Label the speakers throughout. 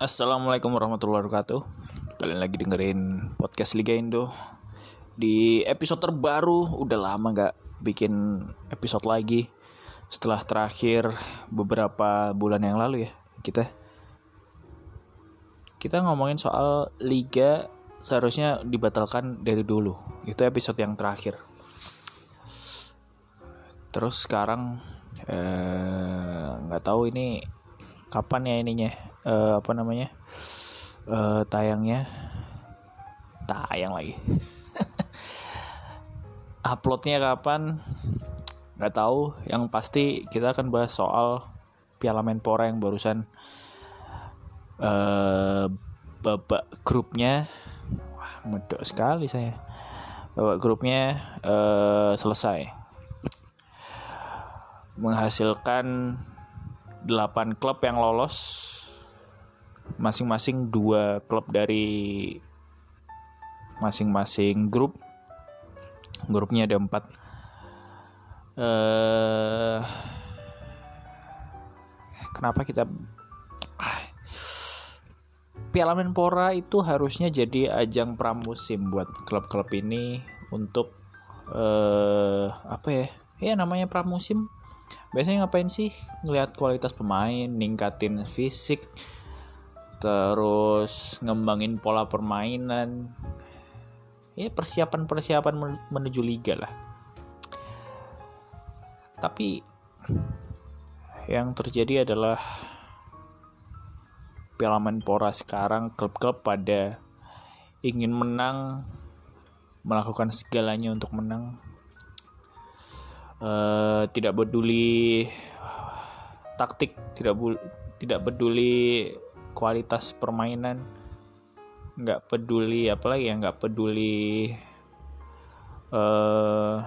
Speaker 1: Assalamualaikum warahmatullahi wabarakatuh. Kalian lagi dengerin podcast Liga Indo. Di episode terbaru Udah lama gak bikin episode lagi. Setelah terakhir beberapa bulan yang lalu ya Kita Kita ngomongin soal Liga Seharusnya dibatalkan dari dulu. Itu episode yang terakhir. Terus sekarang eh, nggak tahu ini kapan ya ininya uh, apa namanya? Uh, tayangnya. Tayang lagi. Uploadnya kapan? Nggak tahu. Yang pasti kita akan bahas soal Piala Menpora yang barusan uh, babak grupnya. Wah medok sekali saya. Babak grupnya uh, selesai. Menghasilkan 8 klub yang lolos masing-masing dua klub dari masing-masing grup. Grupnya ada empat. Uh, kenapa kita ah, Piala Menpora itu harusnya jadi ajang pramusim buat klub-klub ini untuk uh, apa ya? Ya namanya pramusim. Biasanya ngapain sih? Ngelihat kualitas pemain ningkatin fisik terus ngembangin pola permainan. Ya persiapan persiapan menuju liga lah. Tapi yang terjadi adalah Piala Menpora sekarang klub-klub pada ingin menang melakukan segalanya untuk menang. Uh, tidak peduli taktik tidak tidak peduli kualitas permainan nggak peduli apalagi ya nggak peduli uh,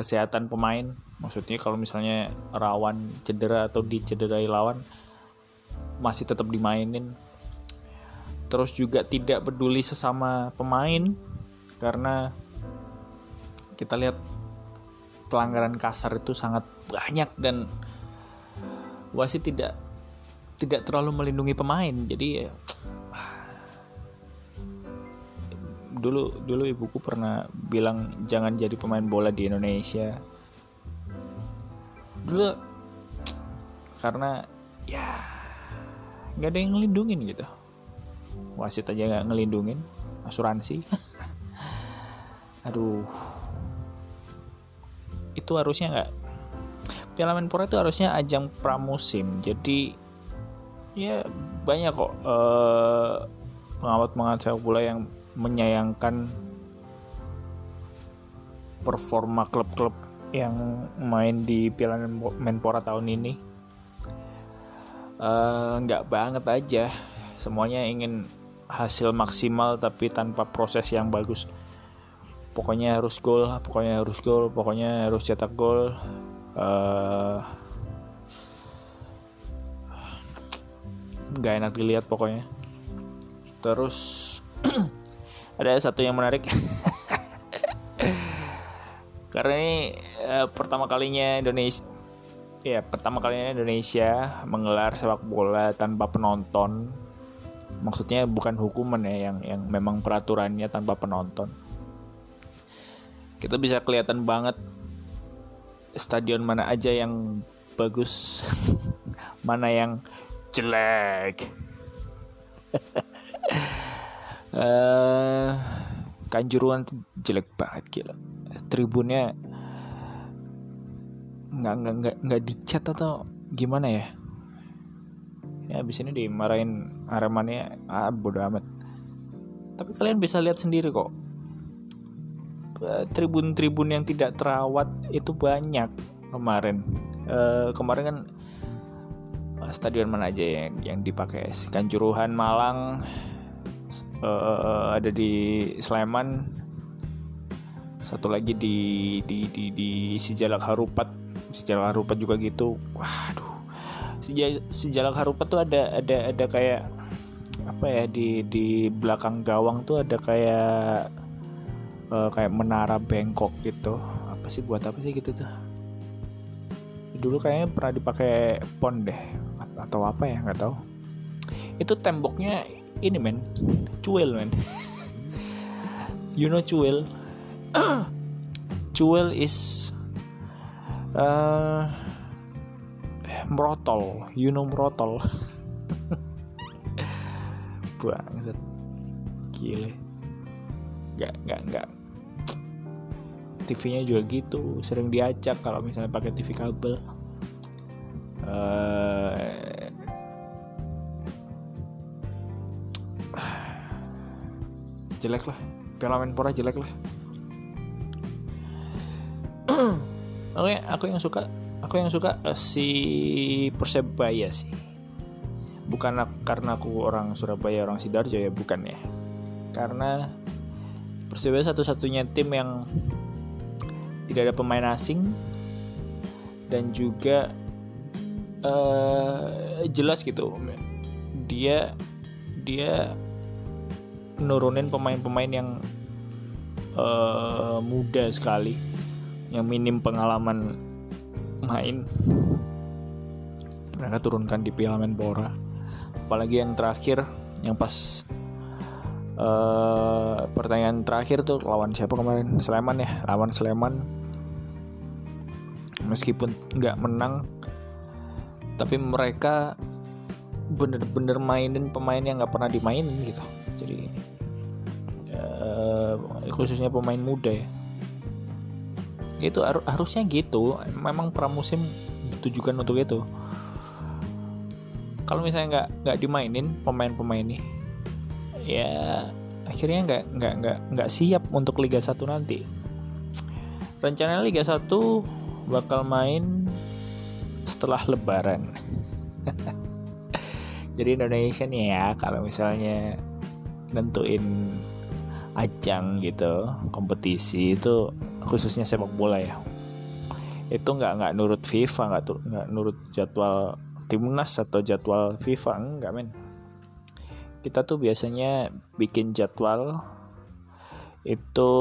Speaker 1: kesehatan pemain. Maksudnya kalau misalnya rawan cedera atau dicederai lawan masih tetap dimainin. Terus juga tidak peduli sesama pemain karena kita lihat pelanggaran kasar itu sangat banyak dan wasit tidak tidak terlalu melindungi pemain. Jadi dulu dulu ibuku pernah bilang jangan jadi pemain bola di Indonesia. Dulu karena ya nggak ada yang ngelindungin gitu. Wasit aja nggak ngelindungin asuransi. Aduh. Itu harusnya nggak. Piala Menpora itu harusnya ajang pramusim. Jadi ya banyak kok uh, pengamat-pengamat sepak bola yang menyayangkan performa klub-klub yang main di Piala Menpora tahun ini. Uh, nggak banget aja. Semuanya ingin hasil maksimal tapi tanpa proses yang bagus. Pokoknya harus gol pokoknya harus gol pokoknya harus cetak gol. Uh, nggak enak dilihat pokoknya. Terus ada satu yang menarik. Karena ini uh, pertama kalinya Indonesia ya pertama kalinya Indonesia menggelar sepak bola tanpa penonton. Maksudnya bukan hukuman ya yang yang memang peraturannya tanpa penonton. Kita bisa kelihatan banget stadion mana aja yang bagus mana yang jelek. Uh, kanjuruan jelek banget gila. Tribunnya nggak nggak nggak nggak dicat atau gimana ya? Ya abis ini dimarahin Aremania ah bodo amat. Tapi kalian bisa lihat sendiri kok. Eh, tribun-tribun yang tidak terawat itu banyak kemarin. Uh, kemarin kan uh, stadion mana aja yang yang dipakai? Kanjuruhan Malang uh, ada di Sleman. Satu lagi di di di di Sijalak Harupat. Sijalak Harupat juga gitu. Waduh. Sijalak Harupat tuh ada ada ada kayak apa ya di di belakang gawang tuh ada kayak uh, kayak menara bengkok gitu apa sih buat apa sih gitu tuh dulu kayaknya pernah dipakai pon deh atau apa ya nggak tahu. Itu temboknya ini men. Cuil men. You know cuil? Cuil is uh, merotol you know merotol bangset gile. Nggak nggak nggak. TV-nya juga gitu. Sering diacak kalau misalnya pakai TV kabel. Uh, jelek lah. Piala Menpora jelek lah. Oke aku yang suka aku yang suka uh, si Persebaya sih. Bukan karena aku orang Surabaya orang sidoarjo ya bukan ya. Karena Persebaya satu-satunya tim yang tidak ada pemain asing dan juga uh, jelas gitu. Dia dia nurunin pemain-pemain yang uh, muda sekali yang minim pengalaman main. Mereka turunkan di Piala Menpora. Apalagi yang terakhir yang pas uh, pertanyaan terakhir tuh lawan siapa kemarin? Sleman ya lawan Sleman. Meskipun nggak menang tapi mereka bener-bener mainin pemain yang nggak pernah dimainin gitu. Jadi uh, khususnya pemain muda ya. Itu har harusnya gitu. Memang pramusim ditujukan untuk itu. Kalau misalnya nggak nggak dimainin pemain-pemain ini ya akhirnya nggak nggak nggak nggak siap untuk Liga 1 nanti. Rencana Liga 1 bakal main setelah lebaran. Jadi Indonesia nih ya kalau misalnya nentuin ajang gitu kompetisi itu khususnya sepak bola ya. Itu nggak nggak nurut FIFA nggak nggak nurut jadwal timnas atau jadwal FIFA enggak men. Kita tuh biasanya bikin jadwal itu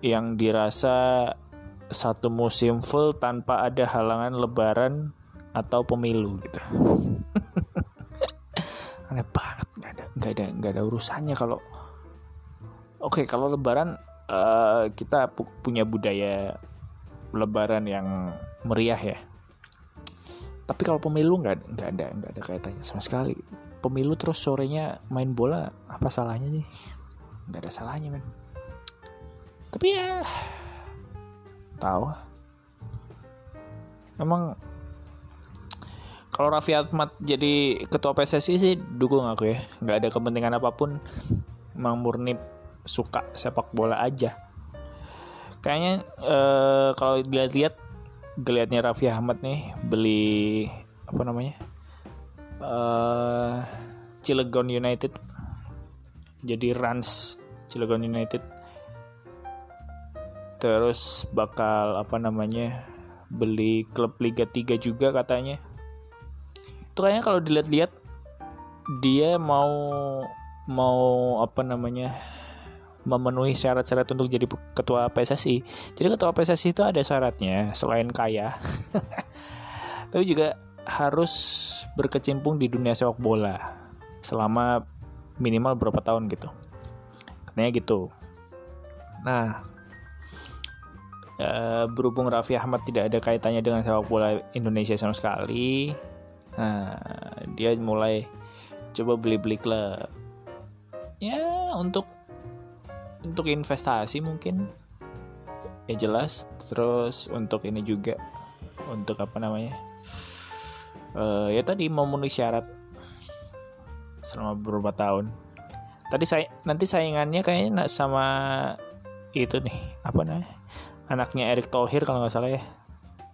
Speaker 1: yang dirasa satu musim full tanpa ada halangan lebaran atau pemilu gitu aneh banget nggak ada nggak ada urusannya kalau oke okay, kalau lebaran uh, kita pu punya budaya lebaran yang meriah ya. Tapi kalau pemilu nggak nggak ada nggak ada kaitannya sama sekali. Pemilu terus sorenya main bola apa salahnya sih? Nggak ada salahnya men. Tapi ya tahu emang kalau Raffi Ahmad jadi ketua PSSI sih dukung aku ya. Nggak ada kepentingan apa pun. Emang murni suka sepak bola aja. Kayaknya eh, kalau dilihat-lihat geliatnya Raffi Ahmad nih beli apa namanya eh, Cilegon United. Jadi Rans Cilegon United. Terus bakal apa namanya beli klub Liga 3 juga katanya itu kayaknya kalau dilihat-lihat dia mau mau apa namanya memenuhi syarat-syarat untuk jadi ketua PSSI. Jadi ketua PSSI itu ada syaratnya selain kaya, tapi juga harus berkecimpung di dunia sepak bola selama minimal berapa tahun gitu. Katanya gitu. Nah, Uh, berhubung Raffi Ahmad tidak ada kaitannya dengan sepak bola Indonesia sama sekali, nah, dia mulai coba beli-beli klub. Ya untuk untuk investasi mungkin ya jelas. Terus untuk ini juga untuk apa namanya? Uh, ya tadi memenuhi syarat selama beberapa tahun. Tadi saya nanti saingannya kayaknya sama itu nih apa namanya? anaknya Erick Thohir kalau nggak salah ya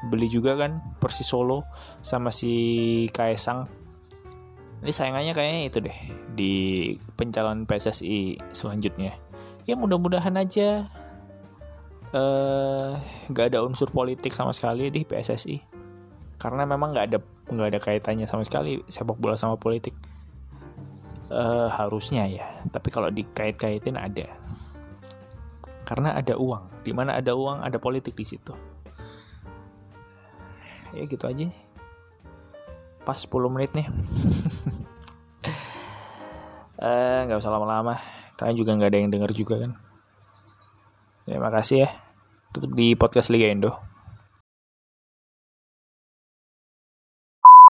Speaker 1: beli juga kan Persis Solo sama si Kaisang ini sayangannya kayaknya itu deh di pencalon PSSI selanjutnya ya mudah-mudahan aja eh uh, ada unsur politik sama sekali di PSSI karena memang nggak ada nggak ada kaitannya sama sekali sepak bola sama politik uh, harusnya ya tapi kalau dikait-kaitin ada karena ada uang. Di mana ada uang, ada politik di situ. Ya gitu aja. pas 10 menit nih. Eh nggak usah lama-lama. Kalian juga nggak ada yang denger juga kan? Terima kasih ya. Tetap di podcast Liga Indo